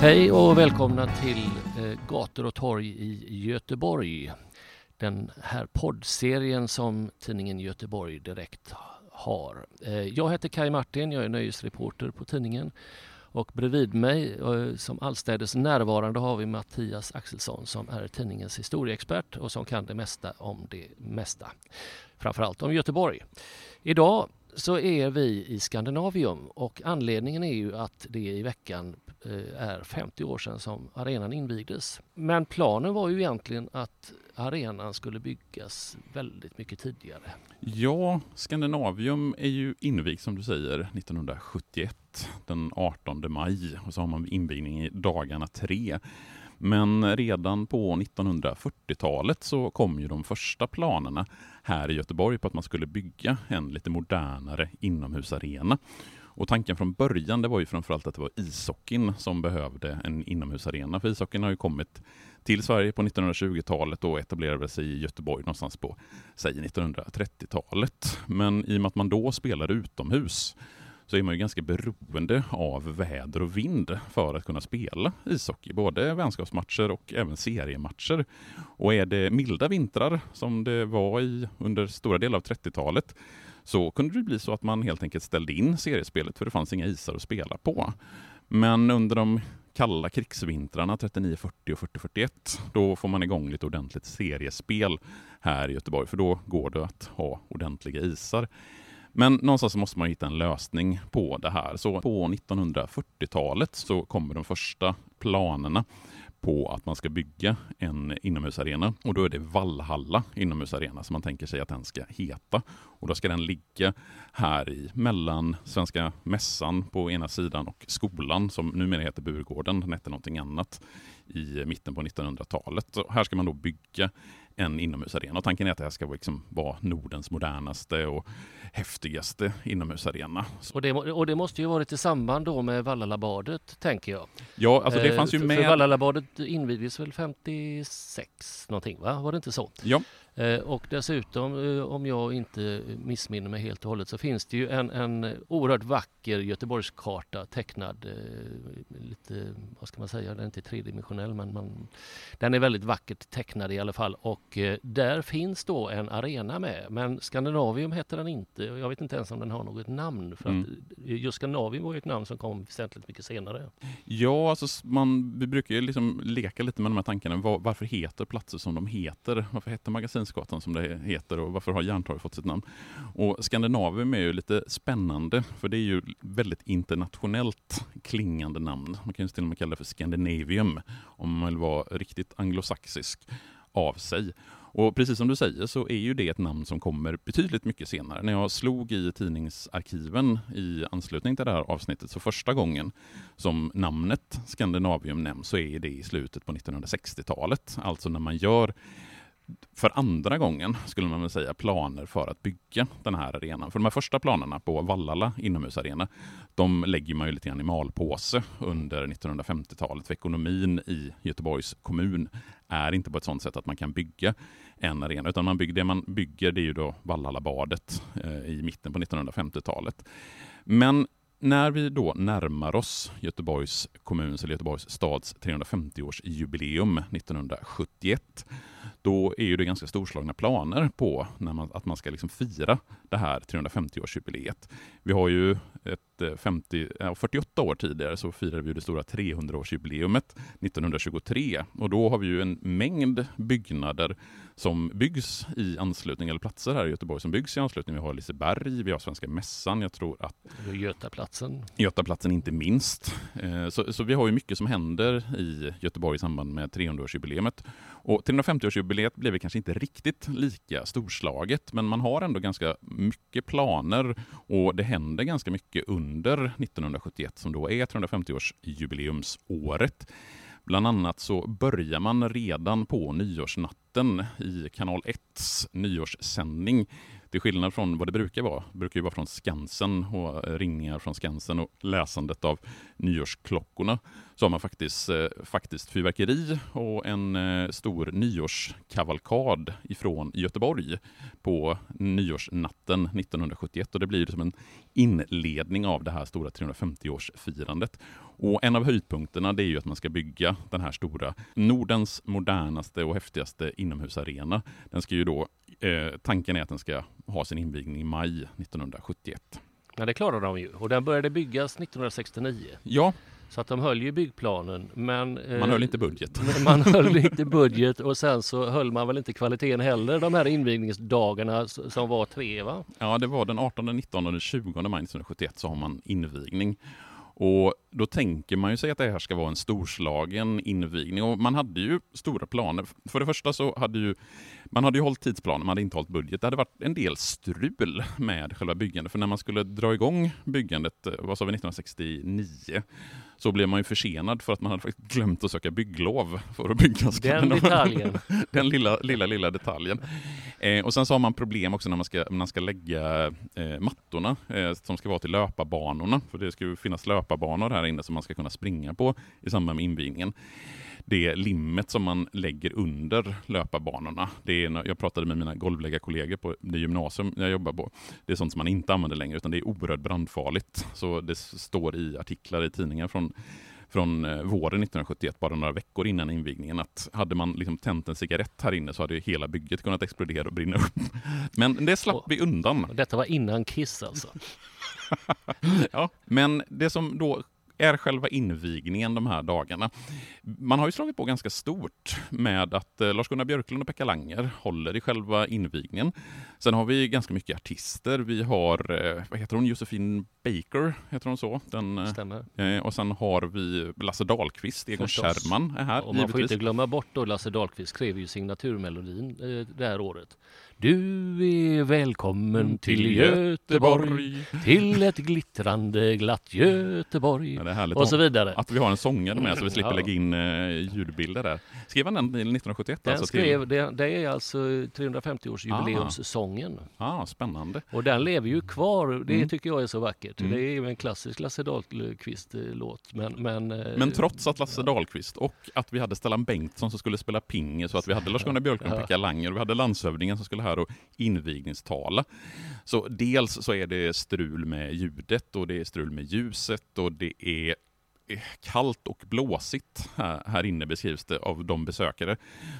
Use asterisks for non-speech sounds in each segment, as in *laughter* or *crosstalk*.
Hej och välkomna till eh, Gator och torg i Göteborg. Den här poddserien som tidningen Göteborg Direkt har. Eh, jag heter Kai Martin, jag är nöjesreporter på tidningen. Och bredvid mig eh, som allstädes närvarande har vi Mattias Axelsson som är tidningens historieexpert och som kan det mesta om det mesta. Framförallt om Göteborg. Idag så är vi i Skandinavium och anledningen är ju att det i veckan Eh, är 50 år sedan som arenan invigdes. Men planen var ju egentligen att arenan skulle byggas väldigt mycket tidigare. Ja, Skandinavium är ju invigt som du säger 1971 den 18 maj och så har man invigning i dagarna tre. Men redan på 1940-talet så kom ju de första planerna här i Göteborg på att man skulle bygga en lite modernare inomhusarena. Och tanken från början det var ju framförallt att det var ishockeyn som behövde en inomhusarena. För ishockeyn har ju kommit till Sverige på 1920-talet och etablerade sig i Göteborg någonstans på, säg 1930-talet. Men i och med att man då spelade utomhus så är man ju ganska beroende av väder och vind för att kunna spela ishockey. Både vänskapsmatcher och även seriematcher. Och är det milda vintrar som det var i under stora delar av 30-talet så kunde det bli så att man helt enkelt ställde in seriespelet för det fanns inga isar att spela på. Men under de kalla krigsvintrarna 39-40 och 40-41, då får man igång lite ordentligt seriespel här i Göteborg, för då går det att ha ordentliga isar. Men någonstans måste man hitta en lösning på det här. Så på 1940-talet så kommer de första planerna på att man ska bygga en inomhusarena och då är det Vallhalla inomhusarena som man tänker sig att den ska heta. Och då ska den ligga här i mellan Svenska Mässan på ena sidan och skolan som numera heter Burgården, den hette någonting annat i mitten på 1900-talet. Här ska man då bygga en inomhusarena. Och tanken är att det här ska liksom vara Nordens modernaste och häftigaste inomhusarena. Och det, och det måste ju varit i samband då med Vallalabadet, tänker jag. Ja, alltså det fanns ju för, med... För Vallalabadet invigdes väl 56 någonting, va? Var det inte så? Ja. Eh, och dessutom, eh, om jag inte missminner mig helt och hållet, så finns det ju en, en oerhört vacker Göteborgskarta tecknad, eh, lite, vad ska man säga, den är inte tredimensionell, men man, den är väldigt vackert tecknad i alla fall. Och där finns då en arena med, men Skandinavium heter den inte. Jag vet inte ens om den har något namn, för mm. att just Skandinavium var ju ett namn som kom väsentligt mycket senare. Ja, alltså man, vi brukar ju liksom leka lite med de här tankarna. Var, varför heter platser som de heter? Varför heter magasin Kungsgatan som det heter och varför har Järntorget fått sitt namn? Och Skandinavium är ju lite spännande för det är ju väldigt internationellt klingande namn. Man kan ju till och med kalla det för Scandinavium om man vill vara riktigt anglosaxisk av sig. Och precis som du säger så är ju det ett namn som kommer betydligt mycket senare. När jag slog i tidningsarkiven i anslutning till det här avsnittet så första gången som namnet Skandinavium nämns så är det i slutet på 1960-talet. Alltså när man gör för andra gången, skulle man väl säga, planer för att bygga den här arenan. För de här första planerna på Vallala inomhusarena, de lägger man ju lite grann i malpåse under 1950-talet. För ekonomin i Göteborgs kommun är inte på ett sådant sätt att man kan bygga en arena, utan man bygger, det man bygger det är ju då Vallalabadet eh, i mitten på 1950-talet. Men när vi då närmar oss Göteborgs kommuns eller Göteborgs stads 350-årsjubileum 1971 då är ju det ganska storslagna planer på när man, att man ska liksom fira det här 350-årsjubileet. Vi har ju ett att 50, eh, 48 år tidigare så firade vi det stora 300-årsjubileumet 1923 och då har vi ju en mängd byggnader som byggs i anslutning, eller platser här i Göteborg som byggs i anslutning. Vi har Liseberg, vi har Svenska Mässan, jag tror att Götaplatsen. Götaplatsen inte minst. Eh, så, så, vi har ju mycket som händer i Göteborg i samband med 300-årsjubileet. Och 350-årsjubileet blev kanske inte riktigt lika storslaget, men man har ändå ganska mycket planer och det händer ganska mycket under under 1971 som då är 350-årsjubileumsåret. Bland annat så börjar man redan på nyårsnatten i kanal 1s nyårssändning till skillnad från vad det brukar vara, det brukar ju vara från Skansen och eh, ringningar från Skansen och läsandet av nyårsklockorna, så har man faktiskt, eh, faktiskt fyrverkeri och en eh, stor nyårskavalkad ifrån Göteborg på nyårsnatten 1971 och det blir som en inledning av det här stora 350-årsfirandet. Och en av höjdpunkterna det är ju att man ska bygga den här stora Nordens modernaste och häftigaste inomhusarena. Den ska ju då, eh, tanken är att den ska ha sin invigning i maj 1971. Ja, det klarade de ju och den började byggas 1969. Ja, så att de höll ju byggplanen men eh, Man höll inte budget. *laughs* Man höll inte budget och sen så höll man väl inte kvaliteten heller de här invigningsdagarna som var tre va? Ja det var den 18, 19 och den 20 maj 1971 så har man invigning. Och då tänker man ju sig att det här ska vara en storslagen invigning och man hade ju stora planer. För det första så hade ju man hade ju hållit tidsplanen, man hade inte hållit budget. Det hade varit en del strul med själva byggandet, för när man skulle dra igång byggandet, eh, vad sa vi, 1969, så blev man ju försenad för att man hade faktiskt glömt att söka bygglov för att bygga Den detaljen. *laughs* Den lilla, lilla, lilla detaljen. Eh, och sen så har man problem också när man ska, när man ska lägga eh, mattorna eh, som ska vara till löparbanorna, för det ska ju finnas löparbanor här inne som man ska kunna springa på i samband med invigningen det limmet som man lägger under löparbanorna. Det är, jag pratade med mina golvläggarkollegor på det gymnasium jag jobbar på. Det är sånt som man inte använder längre, utan det är oerhört brandfarligt. Så det står i artiklar i tidningar från från eh, våren 1971, bara några veckor innan invigningen, att hade man liksom tänt en cigarett här inne så hade hela bygget kunnat explodera och brinna upp. *laughs* Men det slapp vi undan. Detta var innan Kiss alltså? *laughs* ja, men det som då är själva invigningen de här dagarna. Man har ju slagit på ganska stort med att eh, Lars-Gunnar Björklund och Pekka Langer håller i själva invigningen. Sen har vi ganska mycket artister. Vi har, eh, vad heter hon, Josefin Baker, heter hon så? Den, eh, Stämmer. Och sen har vi Lasse Dahlqvist, Egon Scherman är här. Och man givetvis. får inte glömma bort då Lasse Dahlqvist skrev ju signaturmelodin det här året. Du är välkommen mm, till Göteborg, till ett glittrande glatt Göteborg ja, och så vidare. Att vi har en sångare med så vi slipper ja. lägga in eh, ljudbilder där. Skrev han den 1971? Den alltså skrev, till... det, det, är alltså 350-årsjubileumssången. Ah. ah, spännande. Och den lever ju kvar. Det mm. tycker jag är så vackert. Mm. Det är ju en klassisk Lasse Dahlqvist-låt. Men, men, eh, men trots att Lasse Dahlqvist och att vi hade Stellan Bengtsson som skulle spela pingis så att vi hade Lars-Gunnar Björklund och Pekka Langer och vi hade landshövdingen som skulle här och invigningstala. Så dels så är det strul med ljudet och det är strul med ljuset och det är eh, kallt och blåsigt här, här inne beskrivs det av de besökare.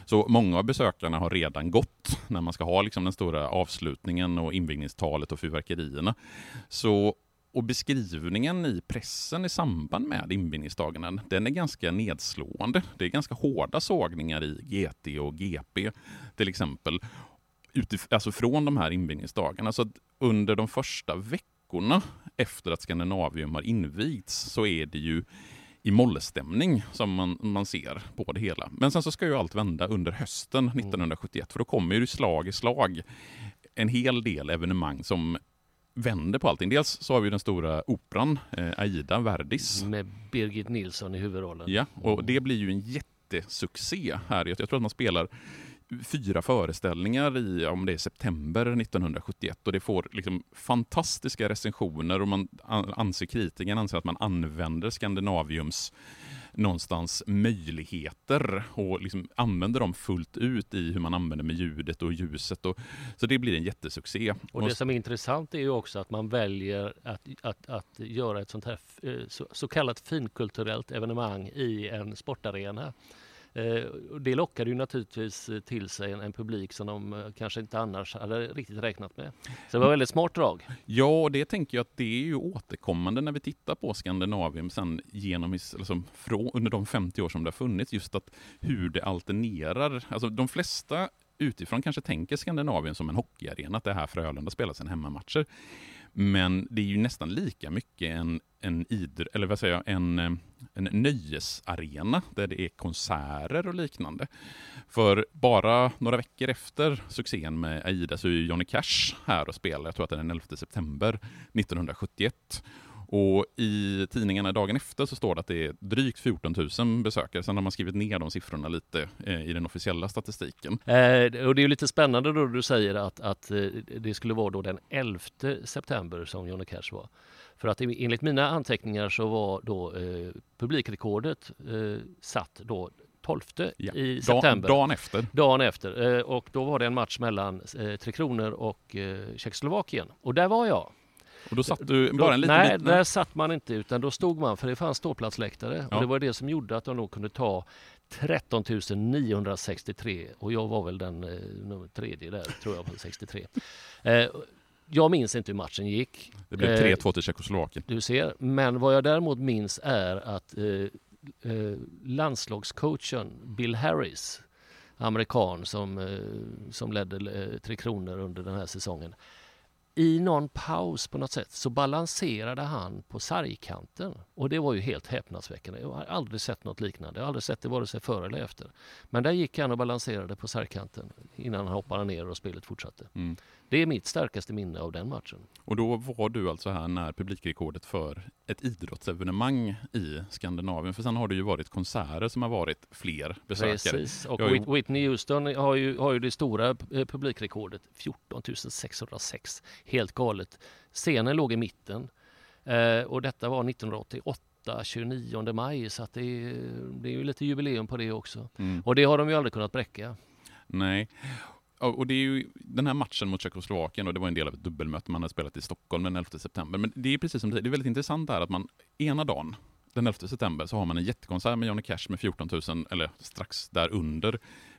Så många av besökarna har redan gått när man ska ha liksom den stora avslutningen och invigningstalet och fyrverkerierna. Så och beskrivningen i pressen i samband med invigningsdagarna, den är ganska nedslående. Det är ganska hårda sågningar i GT och GP till exempel utif- alltså från de här invigningsdagarna. Så under de första veckorna efter att Skandinavium har invigts så är det ju i mollstämning som man, man ser på det hela. Men sen så ska ju allt vända under hösten 1971 mm. för då kommer ju slag i slag en hel del evenemang som vänder på allting. Dels så har vi den stora operan eh, Aida Verdis. Med Birgit Nilsson i huvudrollen. Ja, och det blir ju en jättesuccé här. Jag tror att man spelar fyra föreställningar i om det är september 1971 och det får liksom fantastiska recensioner och man anser kritikerna anser att man använder Skandinaviums någonstans möjligheter och liksom använder dem fullt ut i hur man använder med ljudet och ljuset. Och, så det blir en jättesuccé. Och det som är intressant är ju också att man väljer att, att, att göra ett sånt här eh, så, så kallat finkulturellt evenemang i en sportarena Eh, det lockade ju naturligtvis till sig en, en, publik som de eh, kanske inte annars hade riktigt räknat med. Så det var väldigt smart drag. Ja, och det tänker jag att det är ju återkommande när vi tittar på Skandinavien sen genom, liksom, från, under de 50 år som det har funnits, just att hur det alternerar. Alltså de flesta utifrån kanske tänker Skandinavien som en hockeyarena, att det är här Frölunda spelar sina hemmamatcher. Men det är ju nästan lika mycket en, en, idr eller vad säger jag, en, eh, en nöjesarena där det är konserter och liknande. För bara några veckor efter succén med Aida så är Johnny Cash här och spelar, jag tror att det är den 11 september 1971. Och i tidningarna dagen efter så står det att det är drygt 14 000 besökare. Sen har man skrivit ner de siffrorna lite eh, i den officiella statistiken. Eh, och det är lite spännande då du säger att, att eh, det skulle vara då den 11 september som Johnny Cash var. För att enligt mina anteckningar så var då eh, publikrekordet eh, satt då 12 ja. i september. Dagen efter. Dagen efter. Eh, och då var det en match mellan eh, Tre Kronor och Tjeckoslovakien. Och där var jag. Och då satt du bara en liten Nej, bit? där satt man inte utan då stod man för det fanns ståplatsläktare ja. och det var det som gjorde att de då kunde ta 13 963 och jag var väl den eh, tredje där tror jag på 63. Eh, jag minns inte hur matchen gick. Det blev 3-2 eh, till Tjeckoslovakien. Du ser, men vad jag däremot minns är att eh, eh, landslagscoachen Bill Harris, amerikan som, eh, som ledde Tre Kronor under den här säsongen i någon paus på något sätt så balanserade han på sargkanten. Och det var ju helt häpnadsväckande. Jag har aldrig sett något liknande. Jag har aldrig sett det vare sig före eller efter. Men där gick han och balanserade på sargkanten innan han hoppade ner och spelet fortsatte. Mm. Det är mitt starkaste minne av den matchen. Och då var du alltså här när publikrekordet för ett idrottsevenemang i Skandinavien. För sen har det ju varit konserter som har varit fler besökare. Precis, och ju... Whitney Houston har ju, har ju det stora publikrekordet, 14 606. Helt galet. Scenen låg i mitten eh, och detta var 1988 29 maj så att det, är, det är ju lite jubileum på det också. Mm. Och det har de ju aldrig kunnat bräcka. Nej. Och det är ju den här matchen mot Tjeckoslovakien och det var en del av ett dubbelmöte man hade spelat i Stockholm den 11 september. Men det är precis som du säger, det är väldigt intressant här att man ena dagen, den 11 september, så har man en jättekonsert med Johnny Cash med 14 000, eller strax därunder,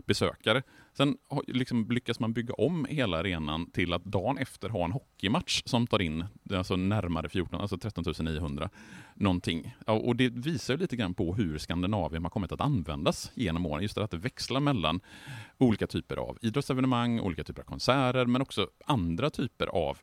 besökare. Sen liksom lyckas man bygga om hela arenan till att dagen efter ha en hockeymatch som tar in alltså närmare 14, alltså 13 900 någonting. Och det visar lite grann på hur Skandinavien har kommit att användas genom åren. Just det att det växlar mellan olika typer av idrottsevenemang, olika typer av konserter, men också andra typer av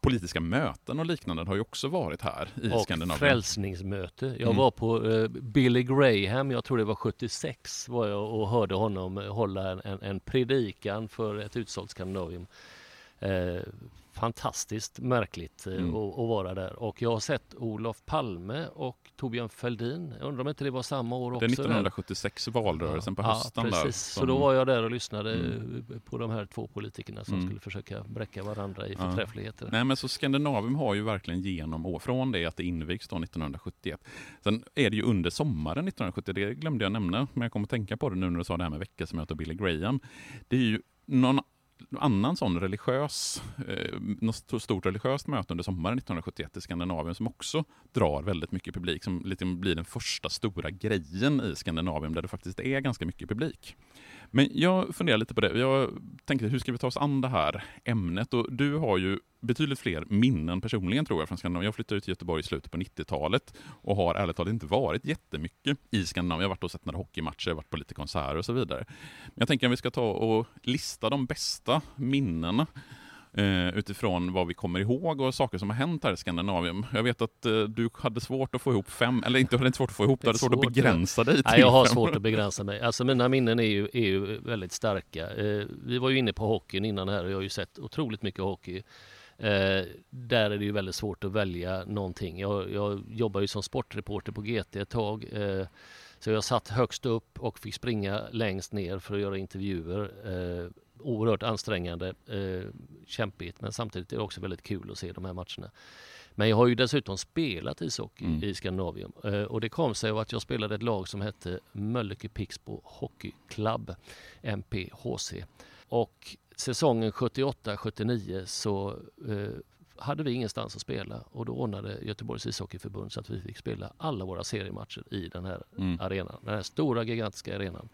politiska möten och liknande har ju också varit här i och Skandinavien. Och frälsningsmöte. Jag mm. var på eh, Billy Graham, jag tror det var 76, var jag och hörde honom hålla en, en, en predikan för ett utsålt Skandinavium. Eh, fantastiskt märkligt eh, mm. att, att, vara där. Och jag har sett Olof Palme och Torbjörn Fälldin. Jag undrar om inte det var samma år också? Det är 1976 där. valrörelsen på hösten. Ja, precis. Där, som... Så då var jag där och lyssnade mm. på de här två politikerna som mm. skulle försöka bräcka varandra i förträffligheter. Nej men så Skandinavium har ju verkligen genom år, från det att det invigs då 1971. Sen är det ju under sommaren 1970, det glömde jag nämna, men jag kommer att tänka på det nu när du sa det här med väckelsemöte och Billy Graham. Det är ju någon annan sån religiös, eh, något stort religiöst möte under sommaren 1971 i Skandinavien som också drar väldigt mycket publik, som liksom blir den första stora grejen i Skandinavien där det faktiskt är ganska mycket publik. Men jag funderar lite på det. Jag tänkte, hur ska vi ta oss an det här ämnet? Och du har ju betydligt fler minnen personligen tror jag från Skandinavien. Jag flyttade till Göteborg i slutet på 90-talet och har ärligt talat inte varit jättemycket i Skandinavien. Jag har varit och sett några hockeymatcher, varit på lite konserter och så vidare. Men jag tänker att vi ska ta och lista de bästa minnena eh, utifrån vad vi kommer ihåg och saker som har hänt här i Skandinavien. Jag vet att eh, du hade svårt att få ihop fem, eller inte inte svårt att få ihop, du hade svårt, svårt att begränsa dig. Nej, jag har svårt att begränsa mig. Alltså mina minnen är ju, är ju väldigt starka. Eh, vi var ju inne på hockeyn innan här och jag har ju sett otroligt mycket hockey. Eh, där är det ju väldigt svårt att välja någonting. Jag, jag jobbar ju som sportreporter på GT ett tag. Eh, så jag satt högst upp och fick springa längst ner för att göra intervjuer. Eh, oerhört ansträngande, eh, kämpigt men samtidigt är det också väldigt kul att se de här matcherna. Men jag har ju dessutom spelat ishockey mm. i Skandinavien eh, och det kom sig av att jag spelade ett lag som hette Mölnlycke Pixbo Hockey Club, MPHC. Och säsongen 78-79 så eh, hade vi ingenstans att spela och då ordnade Göteborgs ishockeyförbund så att vi fick spela alla våra seriematcher i den här Mm. arenan. Den här stora gigantiska arenan.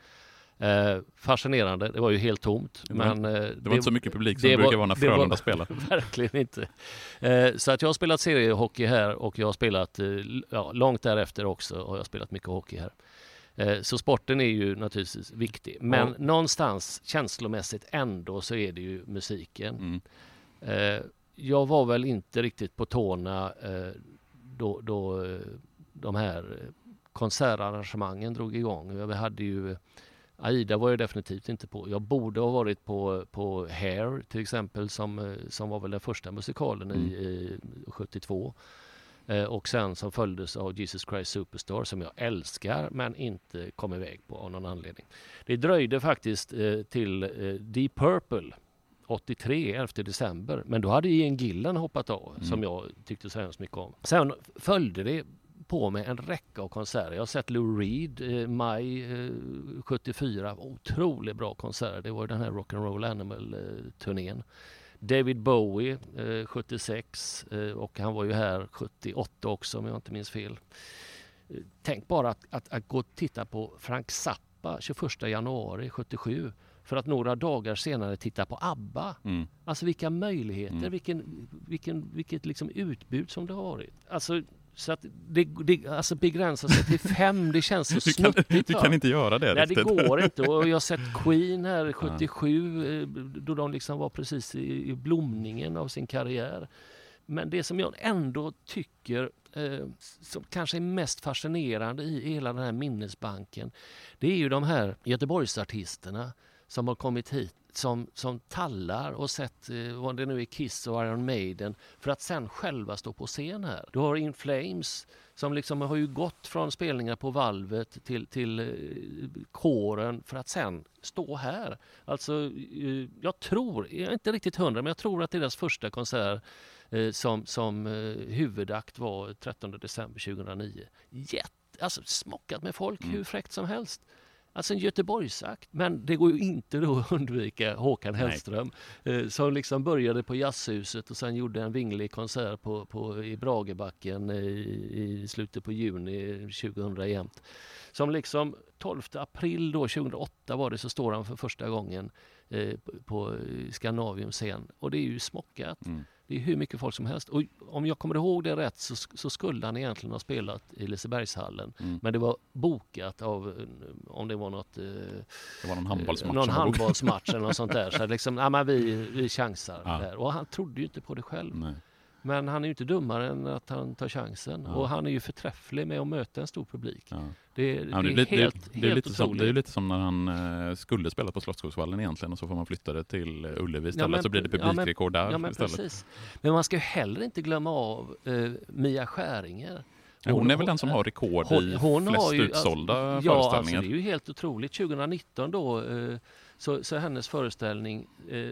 Eh, fascinerande, det var ju helt tomt. Det var- men, eh, Det var inte så mycket publik som det det brukar var- vara när Frölunda spelar. *laughs* Verkligen inte. Eh, så att jag har spelat seriehockey här och jag har spelat eh, ja, långt därefter också har jag spelat mycket hockey här. Eh, så sporten är ju naturligtvis viktig. Men Ja. någonstans känslomässigt ändå så är det ju musiken. Mm. Eh, jag var väl inte riktigt på tårna då, då de här konsertarrangemangen drog igång. Vi hade ju Aida var jag definitivt inte på. Jag borde ha varit på, på Hair till exempel som, eh, som var väl den första musikalen Mm. i, i 72. Eh, och sen som följdes av Jesus Christ Superstar som jag älskar men inte kom iväg på av någon anledning. Det dröjde faktiskt eh, till eh, Deep Purple 83, 11 december. Men då hade Ian Gillan hoppat av Mm. som jag tyckte så hemskt mycket om. Sen följde det på med en räcka av konserter. Jag har sett Lou Reed eh, maj eh, 74. Otroligt bra konserter. Det var den här Rock'n'Roll Animal-turnén. David Bowie eh, 76 eh, och han var ju här 78 också om jag inte minns fel. Eh, Tänk bara att, att, att gå och titta på Frank Zappa 21 januari 77 för att några dagar senare titta på ABBA. Mm. Alltså vilka möjligheter, Mm. vilken, vilken, vilket liksom utbud som det har varit. Alltså, så att det, det alltså begränsa sig till fem, det *laughs* känns så Du kan, snuttigt. du kan inte göra det Nej, det riktigt. går *laughs* inte. Och jag har sett Queen här 77 eh, då de liksom var precis i, i blomningen av sin karriär. Men det som jag ändå tycker eh, som kanske är mest fascinerande i hela den här minnesbanken det är ju de här Göteborgsartisterna som har kommit hit som, som tallar och sett eh, vad det nu är Kiss och Iron Maiden för att sen själva stå på scen här. Du har In Flames som liksom har ju gått från spelningar på valvet till, till eh, kåren för att sen stå här. Alltså, eh, jag tror, jag är inte riktigt hundra, men jag tror att deras första konsert eh, som, som eh, huvudakt var 13 december 2009. Jätte, alltså smockat med folk Mm. hur fräckt som helst. Alltså en Göteborgsakt. Men det går ju inte då att undvika Håkan. Hellström eh, som liksom började på Jazzhuset och sen gjorde en vinglig konsert på, på, i Bragebacken i, i slutet på juni 2000 jämt. Som liksom 12 april då 2008 var det så står han för första gången eh, på, på Scandinavium scen och det är ju smockat. Mm. Det är hur mycket folk som helst. Och om jag kommer ihåg det rätt så, så skulle han egentligen ha spelat i Lisebergshallen. Mm. Men det var bokat av, eh, om det var något... Eh, Det var någon handbollsmatch. någon handbollsmatch eller något sånt där. Så *laughs* liksom, ja, men vi, vi chansar Ja. där. Och han trodde ju inte på det själv. Nej. Men han är ju inte dummare än att han tar chansen. Ja. Och han är ju förträfflig med att möta en stor publik. Ja. Det, Ja, är det, helt, det, det, är helt lite som, det är lite som när han eh, skulle spela på Slottsskogsvallen egentligen och så får man flytta det till eh, Ullevi istället men- så blir det ja, publikrekord där Ja, men istället. precis. Men man ska ju heller inte glömma av eh, Mia Skäringer. Ja, hon är väl den som har rekord Hon- i hon flest har ju- utsålda Ja, alltså föreställningar. det är ju helt otroligt. 2019 då, eh, så, så hennes föreställning eh,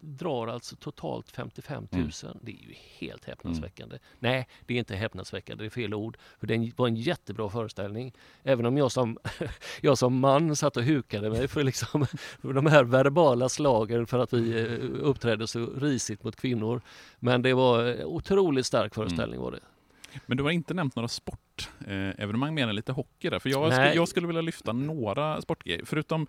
drar alltså totalt 55 000. Mm. Det är ju helt häpnadsväckande. Nej, det är inte häpnadsväckande, det är fel ord. För det var en jättebra föreställning. Även om jag som, *laughs* jag som man satt och hukade mig för, liksom, *laughs* för de här verbala slagen för att vi eh, uppträdde så risigt mot kvinnor. Men det var en otroligt stark föreställning var det. Men du har inte nämnt några sportevenemang mer än lite hockey där. För jag, Nej. skulle, jag skulle vilja lyfta några sportgrejer. Förutom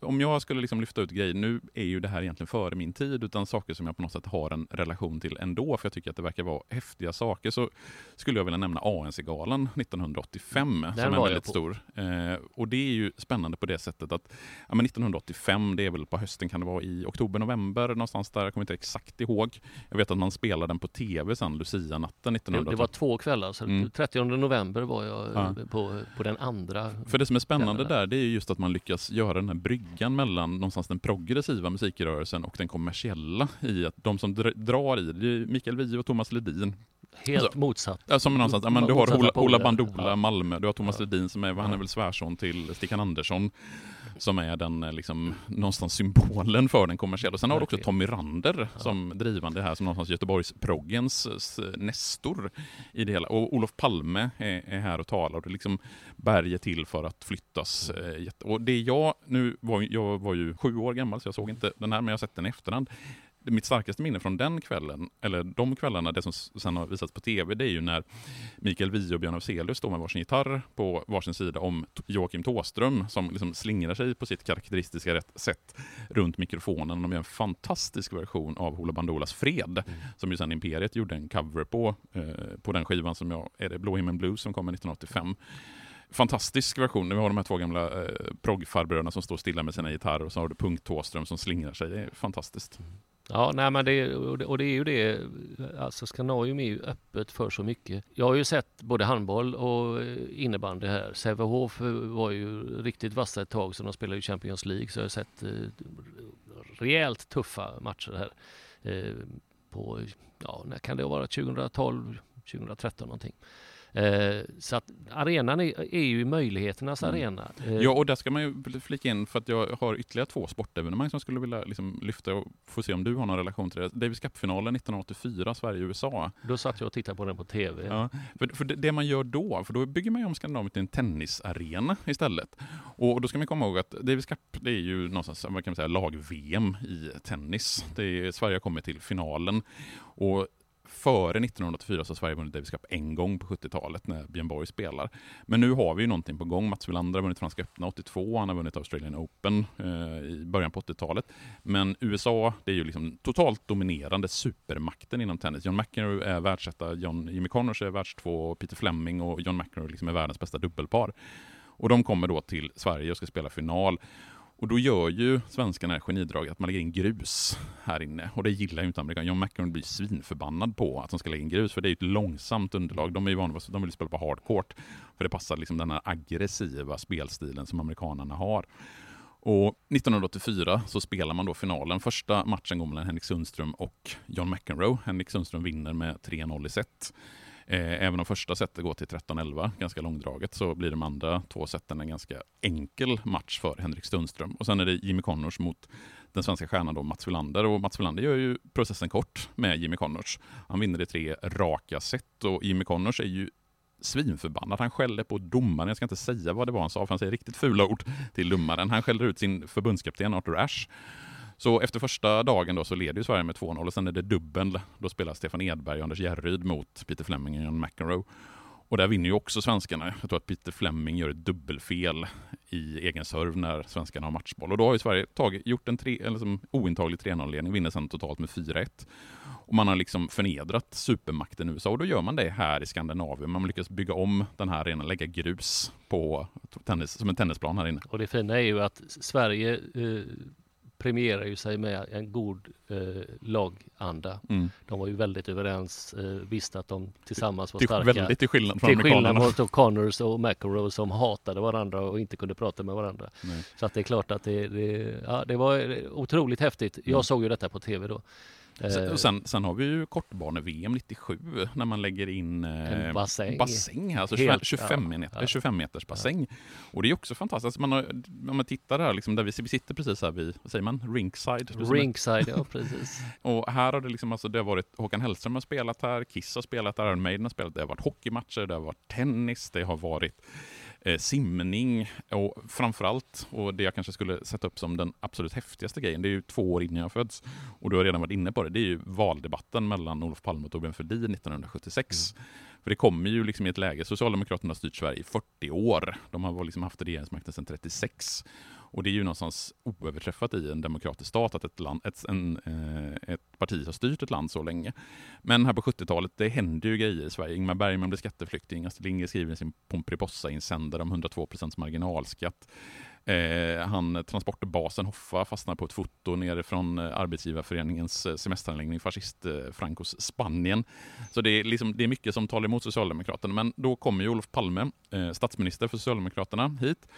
om jag skulle liksom lyfta ut grejer, nu är ju det här egentligen före min tid, utan saker som jag på något sätt har en relation till ändå, för jag tycker att det verkar vara häftiga saker, så skulle jag vilja nämna ANC-galan 1985, Den som är väldigt stor. Eh, och det är ju spännande på det sättet att ja, men 1985, det är väl på hösten, kan det vara i oktober, november, någonstans där, jag kommer inte exakt ihåg. Jag vet att man spelade den på tv sen, Lucia-natten Det, 1985. det var två kvällar, så Mm. 30 november var jag Ja. eh, på, på den andra. För det som är spännande där, det är ju just att man lyckas göra den här bryggan mellan någonstans den progressiva musikrörelsen och den kommersiella i att de som dr- drar i det, det är Mikael Wiehe och Thomas Ledin. Helt Alltså, motsatt. Ja, som någonstans, ja, men du har Ola, Ola poler. Bandula, Ja. Malmö, du har Thomas Ja. Ledin som är, han är väl svärson till Stickan Andersson, som är den eh, liksom, någonstans symbolen för den kommersiella. Och sen har du också. Tommy Rander som drivande här, som någonstans Göteborgsproggens s- nestor i det hela. Och Olof Palme är, är här och talar och det liksom berget till för att flyttas. Eh, och det jag, nu var, jag var ju sju år gammal så jag såg inte den här, men jag har sett den i efterhand mitt starkaste minne från den kvällen, eller de kvällarna, det som sen har visats på tv, det är ju när Mikael Wiehe och Björn Afzelius står med varsin gitarr på varsin sida om Joakim Tåström som liksom slingrar sig på sitt karaktäristiska sätt runt mikrofonen. De gör en fantastisk version av Hoola Bandoolas Fred, mm. som ju sen Imperiet gjorde en cover på, eh, på den skivan som jag, är det Blå himmel blues som kommer 1985 fantastisk version. Vi har de här två gamla eh, proggfarbröderna som står stilla med sina gitarrer och så har du Punkt Tåström som slingrar sig. Det är fantastiskt. Ja, nej, men det, och det är ju det, alltså Skandinavium är ju öppet för så mycket. Jag har ju sett både handboll och eh, innebandy här. Sävehof eh, var ju riktigt vassa ett tag, så de spelade ju Champions League, så jag har sett eh, rejält tuffa matcher här. Eh, på, ja, när kan det vara? 2012, 2013 någonting. Eh, så att arenan är, är ju möjligheternas mm. arena. Eh, ja, och där ska man ju flika in för att jag har ytterligare två sportevenemang som jag skulle vilja liksom lyfta och få se om du har någon relation till det. Davis Cup-finalen 1984, Sverige-USA. Då satt jag och tittade på den på TV. Ja, för, för det, det man gör då, för då bygger man ju om Skandinavien till en tennisarena istället. Och då ska man komma ihåg att Davis Cup, det är ju någonstans, vad kan man säga, lag-VM i tennis. Det är, Sverige har kommit till finalen. Och före 1984 så har Sverige vunnit Davis Cup en gång på 70-talet när Björn Borg spelar. Men nu har vi ju någonting på gång. Mats Wilander har vunnit Franska öppna 82, han har vunnit Australian Open eh, i början på 80-talet. Men USA, det är ju liksom totalt dominerande supermakten inom tennis. John McEnroe är världsetta, John, Jimmy Connors är världstvå, Peter Fleming och John McEnroe liksom är världens bästa dubbelpar. Och de kommer då till Sverige och ska spela final. Och då gör ju svenskarna det här genidraget att man lägger in grus här inne. Och det gillar ju inte amerikanerna. John McEnroe blir svinförbannad på att de ska lägga in grus, för det är ju ett långsamt underlag. De är ju vana de vill spela på hardcourt, för det passar liksom den här aggressiva spelstilen som amerikanerna har. Och 1984 så spelar man då finalen. Första matchen går mellan Henrik Sundström och John McEnroe. Henrik Sundström vinner med 3-0 i set. Eh, även om första setet går till 13-11, ganska långdraget, så blir de andra två seten en ganska enkel match för Henrik Sundström. Och sen är det Jimmy Connors mot den svenska stjärnan då Mats Wilander. Och Mats Wilander gör ju processen kort med Jimmy Connors. Han vinner i tre raka set och Jimmy Connors är ju svinförbannad. Han skäller på domaren. Jag ska inte säga vad det var han sa, för han säger riktigt fula ord till domaren. Han skäller ut sin förbundskapten Arthur Ashe så efter första dagen då så leder ju Sverige med 2-0 och sen är det dubbel. Då spelar Stefan Edberg och Anders Järryd mot Peter Fleming och John McEnroe. Och där vinner ju också svenskarna. Jag tror att Peter Fleming gör ett dubbelfel i egen serv när svenskarna har matchboll. Och då har ju Sverige tagit, gjort en tre, eller som ointaglig 3-0-ledning, vinner sen totalt med 4-1. Och man har liksom förnedrat supermakten USA och då gör man det här i Skandinavien. Man lyckas bygga om den här arenan, lägga grus på tennis, som en tennisplan här inne. Och det fina är ju att Sverige eh premierar ju sig med en god eh, laganda. Mm. De var ju väldigt överens, eh, visste att de tillsammans var till, starka. Väldigt till skillnad från Till skillnad mot Connors och McEnroe som hatade varandra och inte kunde prata med varandra. Nej. Så att det är klart att det, det, ja, det var otroligt häftigt. Jag mm. såg ju detta på tv då. Sen, och sen, sen har vi ju kortbane-VM 97 när man lägger in eh, bassäng. bassäng här, alltså Helt, 25, ja, meter, ja. 25 meters bassäng. Ja. Och det är också fantastiskt. Man har, om man tittar här, liksom, där vi, vi sitter precis här vid, vad säger man, rinkside? Rinkside, ja precis. *laughs* och här har det liksom, alltså, det har varit, Håkan Hellström har spelat här, Kiss har spelat här, Iron Maiden har spelat, det har varit hockeymatcher, det har varit tennis, det har varit eh, simning och framförallt, och det jag kanske skulle sätta upp som den absolut häftigaste grejen, det är ju två år innan jag föds, och du har redan varit inne på det, det är ju valdebatten mellan Olof Palme och Torbjörn Fälldin 1976. Mm. För det kommer ju liksom i ett läge, Socialdemokraterna har styrt Sverige i 40 år, de har liksom haft regeringsmakten sedan 36. Och det är ju någonstans oöverträffat i en demokratisk stat att ett, land, ett, en, eh, ett parti har styrt ett land så länge. Men här på 70-talet, det händer ju grejer i Sverige. Ingmar Bergman blir skatteflykting, Astrid Lindgren skriver sin Pomperipossa-insändare om 102% marginalskatt. Eh, han, transportbasen Hoffa fastnar på ett foto nere från eh, Arbetsgivarföreningens eh, semesteranläggning fascist-Francos Spanien. Så det är, liksom, det är mycket som talar emot Socialdemokraterna. Men då kommer ju Olof Palme, eh, statsminister för Socialdemokraterna, hit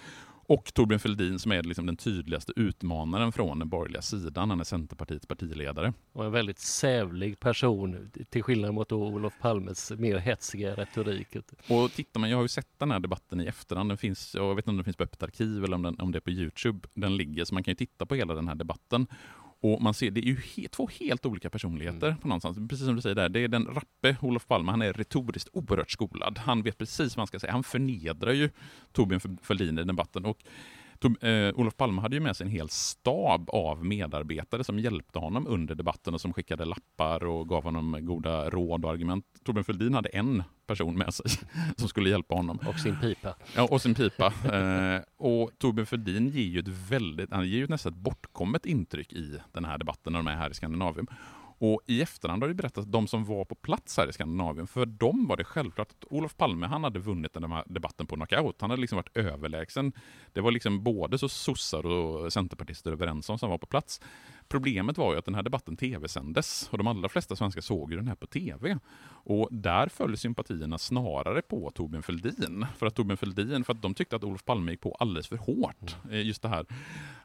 och Torbjörn Fälldin som är liksom den tydligaste utmanaren från den borgerliga sidan. Han är Centerpartiets partiledare. Och en väldigt sävlig person till skillnad mot Olof Palmes mer hetsiga retorik. Och tittar man, jag har ju sett den här debatten i efterhand. Den finns, jag vet inte om den finns på öppet arkiv eller om, den, om det är på Youtube. Den ligger, så man kan ju titta på hela den här debatten. Och man ser, det är ju he två helt olika personligheter mm. på någonstans. Precis som du säger där, det är den rappe Olof Palme, han är retoriskt oerhört skolad. Han vet precis vad han ska säga. Han förnedrar ju Torbjörn Fälldin i debatten. Och Eh, Olof Palme hade ju med sig en hel stab av medarbetare som hjälpte honom under debatten och som skickade lappar och gav honom goda råd och argument. Torbjörn Fälldin hade en person med sig *laughs* som skulle hjälpa honom. Och sin pipa. Ja, och sin pipa. Eh, och Torbjörn Fälldin ger ju ett väldigt, han ger ju nästan ett bortkommet intryck i den här debatten när de är här i Skandinavien. Och i efterhand har det berättats, att de som var på plats här i Skandinavien, för dem var det självklart att Olof Palme, han hade vunnit den här debatten på knockout. Han hade liksom varit överlägsen. Det var liksom både så sossar och centerpartister överens om som var på plats. Problemet var ju att den här debatten tv-sändes och de allra flesta svenskar såg ju den här på tv. Och där föll sympatierna snarare på Torbjörn Fälldin. För att Torbjörn Fälldin, för att de tyckte att Olof Palme gick på alldeles för hårt. Eh, just det här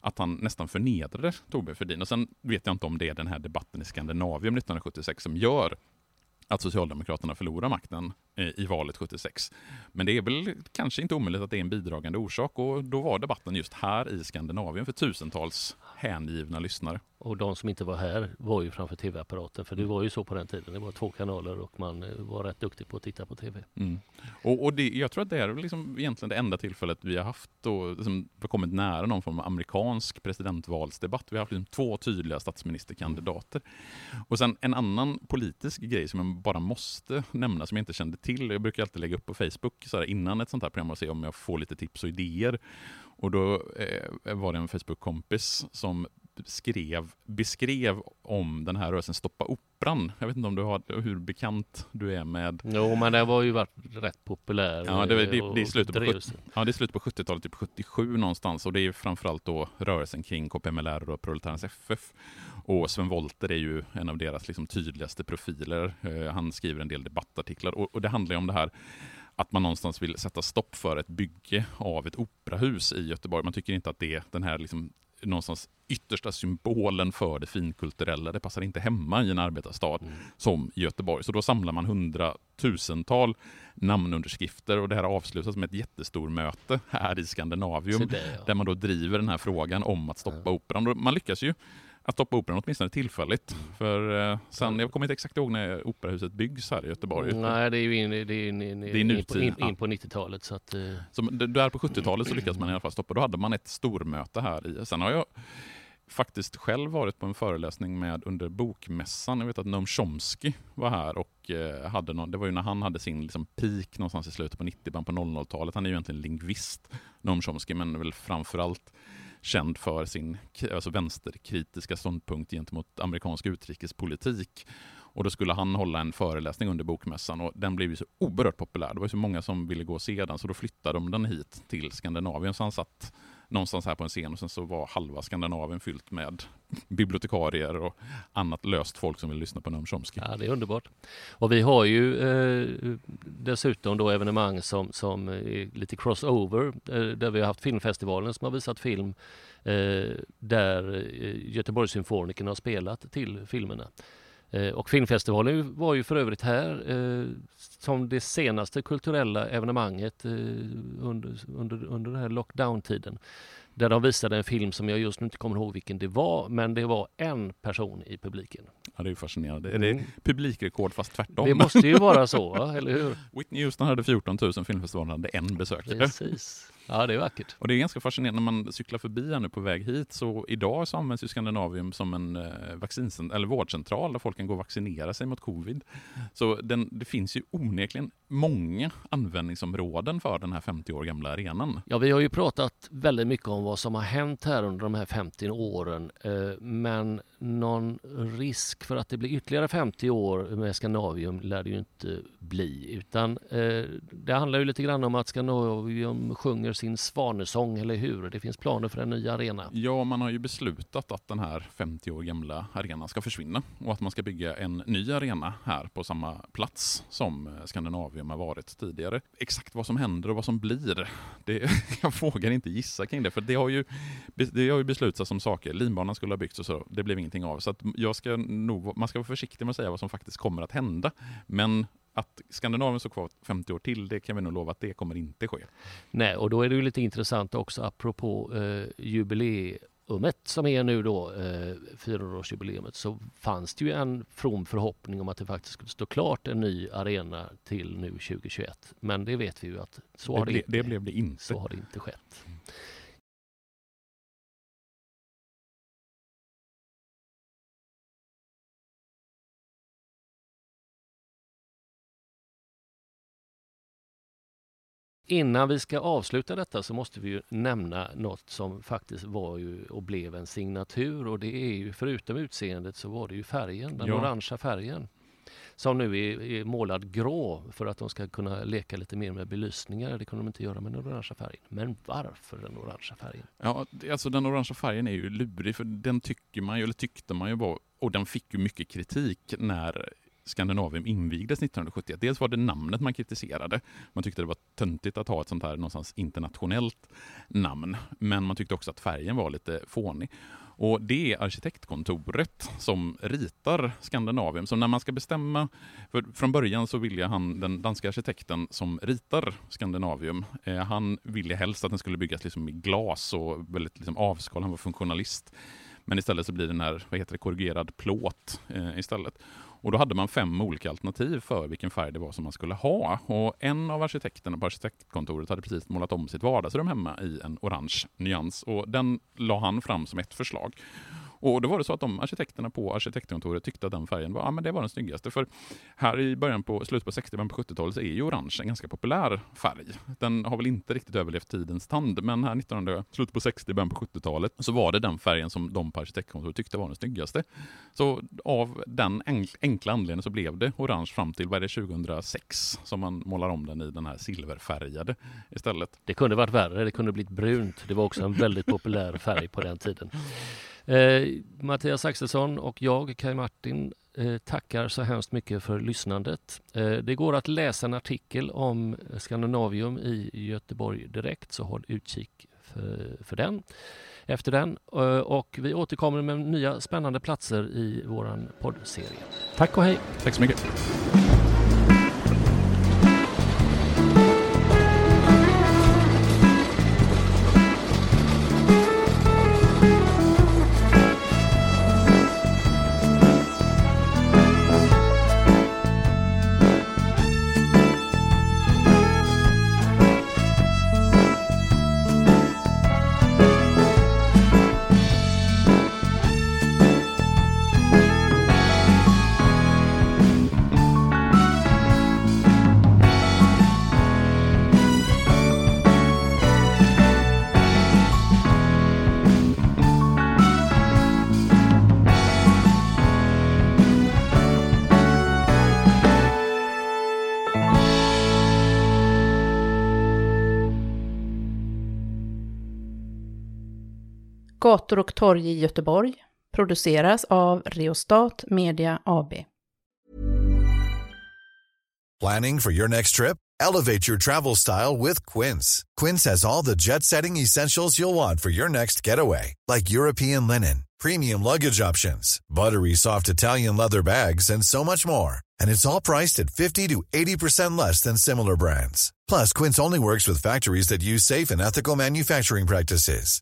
att han nästan förnedrade Torbjörn Fälldin. Och sen vet jag inte om det är den här debatten i Skandinavium 1976 som gör att Socialdemokraterna förlorar makten eh, i valet 76. Men det är väl kanske inte omöjligt att det är en bidragande orsak och då var debatten just här i Skandinavien för tusentals hängivna lyssnare. Och de som inte var här var ju framför tv-apparaten för det var ju så på den tiden. Det var två kanaler och man eh, var rätt duktig på att titta på tv. Mm. Och, och det, jag tror att det är liksom egentligen det enda tillfället vi har haft då, har kommit nära någon form av amerikansk presidentvalsdebatt. Vi har haft liksom två tydliga statsministerkandidater. Och sen en annan politisk grej som jag bara måste nämna som jag inte kände till. Jag brukar alltid lägga upp på Facebook så här, innan ett sånt här program och se om jag får lite tips och idéer. Och då eh, var det en Facebook-kompis som skrev, beskrev om den här rörelsen Stoppa Operan. Jag vet inte om du har, hur bekant du är med... Jo, men det var ju varit rätt populär. Ja, det, det, det, är slutet på 70, ja, det är slutet på 70-talet, typ 77 någonstans. Och det är framförallt då rörelsen kring KPMLR och Proletärens FF. Och Sven Wollter är ju en av deras liksom, tydligaste profiler. Eh, han skriver en del debattartiklar och, och det handlar ju om det här att man någonstans vill sätta stopp för ett bygge av ett operahus i Göteborg. Man tycker inte att det är den här liksom någonstans yttersta symbolen för det finkulturella. Det passar inte hemma i en arbetarstad mm. som Göteborg. Så då samlar man hundratusental namnunderskrifter och det här avslutas med ett jättestor möte här i Skandinavium det, ja. där man då driver den här frågan om att stoppa ja. operan. Man lyckas ju att stoppa operan åtminstone tillfälligt. För eh, sen, jag kommer inte exakt ihåg när operahuset byggs här i Göteborg. Nej, det är ju in, det är in, in, det är in, på, in på 90-talet. Så att, eh. så där på 70-talet så lyckades man i alla fall stoppa. Då hade man ett stormöte här i. Sen har jag faktiskt själv varit på en föreläsning med under bokmässan. Jag vet att Noam Chomsky var här och eh, hade någon, det var ju när han hade sin liksom peak någonstans i slutet på 90 på 00-talet. Han är ju egentligen lingvist, Noam Chomsky, men väl framförallt känd för sin alltså vänsterkritiska ståndpunkt gentemot amerikansk utrikespolitik. Och då skulle han hålla en föreläsning under bokmässan och den blev ju så oerhört populär. Det var så många som ville gå och se den så då flyttade de den hit till Skandinavien. Så han satt någonstans här på en scen och sen så var halva Skandinavien fyllt med bibliotekarier och annat löst folk som vill lyssna på Noam Chomsky. Ja, det är underbart. Och vi har ju eh, dessutom då evenemang som, som är lite crossover eh, där vi har haft filmfestivalen som har visat film eh, där eh, Göteborgssymfonikerna har spelat till filmerna. Eh, och filmfestivalen var ju för övrigt här eh, som det senaste kulturella evenemanget eh, under, under, under den här lockdown-tiden. Där de visade en film som jag just nu inte kommer ihåg vilken det var, men det var en person i publiken. Ja, det är fascinerande. Är det mm. publikrekord fast tvärtom? Det måste ju vara så, *laughs* eller hur? Whitney Houston hade 14 000, filmfestivalen hade en besökare. Precis. Ja, det är vackert. Och det är ganska fascinerande när man cyklar förbi här nu på väg hit. Så idag så används ju Skandinavium som en eh, vaccincent eller vårdcentral där folk kan gå och vaccinera sig mot covid. Så den, det finns ju onekligen många användningsområden för den här 50 år gamla arenan. Ja, vi har ju pratat väldigt mycket om vad som har hänt här under de här 50 åren. Eh, men någon risk för att det blir ytterligare 50 år med Skandinavium lär det ju inte bli. Utan eh, det handlar ju lite grann om att Skandinavium sjunger sin svanesång, eller hur? Det finns planer för en ny arena. Ja, man har ju beslutat att den här 50 år gamla arenan ska försvinna och att man ska bygga en ny arena här på samma plats som eh, Scandinavium Skandinavium har varit tidigare. Exakt vad som händer och vad som blir, det, *laughs* jag vågar inte gissa kring det, för det har ju, det har ju beslutats om saker. Linbanan skulle ha byggts och så, det blev ingenting av. Så att jag ska nog, man ska vara försiktig med att säga vad som faktiskt kommer att hända. Men att Skandinavien står kvar 50 år till, det kan vi nog lova att det kommer inte ske. Nej, och då är det ju lite intressant också apropå eh, jubileumet som är nu då, eh, 400-årsjubileumet, så fanns det ju en from förhoppning om att det faktiskt skulle stå klart en ny arena till nu 2021. Men det vet vi ju att så, det har, det, ble, inte, det blev det inte. Så har det inte skett. Innan vi ska avsluta detta så måste vi ju nämna något som faktiskt var ju och blev en signatur och det är ju förutom utseendet så var det ju färgen, den ja. orangea färgen som nu är, är, målad grå för att de ska kunna leka lite mer med belysningar. Det kunde de inte göra med den orangea färgen. Men varför den orangea färgen? Ja, alltså den orangea färgen är ju lurig för den tycker man ju, eller tyckte man ju var, och den fick ju mycket kritik när Skandinavium invigdes 1971. Dels var det namnet man kritiserade. Man tyckte det var töntigt att ha ett sånt här någonstans internationellt namn. Men man tyckte också att färgen var lite fånig. Och det är arkitektkontoret som ritar Skandinavium. Så när man ska bestämma, för från början så ville han, den danska arkitekten som ritar Skandinavium, eh, han ville helst att den skulle byggas liksom i glas och väldigt liksom avskal, han var funktionalist. Men istället så blir den här, vad heter det, korrigerad plåt eh, istället. Och då hade man fem olika alternativ för vilken färg det var som man skulle ha. Och en av arkitekterna på arkitektkontoret hade precis målat om sitt vardagsrum hemma i en orange nyans. Och den la han fram som ett förslag. Och då var det så att de arkitekterna på arkitektkontoret tyckte att den färgen var, ja, men det var den snyggaste. För här i början på slutet på 60 början på 70-talet så är ju orange en ganska populär färg. Den har väl inte riktigt överlevt tidens tand, men här 1900, slutet på 60 början på 70-talet så var det den färgen som de på arkitektkontoret tyckte var den snyggaste. Så av den enkla anledningen så blev det orange fram till, vad är det, 2006 som man målar om den i den här silverfärgade istället. Det kunde varit värre, det kunde blivit brunt. Det var också en väldigt populär färg på den tiden. Eh, Mattias Axelsson och jag, Kaj Martin, eh, tackar så hemskt mycket för lyssnandet. Eh, det går att läsa en artikel om Skandinavium i Göteborg direkt, så håll utkik för, för den efter den. Eh, och vi återkommer med nya spännande platser i vår poddserie. Tack och hej! Tack så mycket! Gator och torg i Göteborg produceras av Reostat Media AB. Planning for your next trip? Elevate your travel style with Quince. Quince has all the jet-setting essentials you'll want for your next getaway, like European linen, premium luggage options, buttery soft Italian leather bags, and so much more. And it's all priced at 50 to 80% less than similar brands. Plus, Quince only works with factories that use safe and ethical manufacturing practices.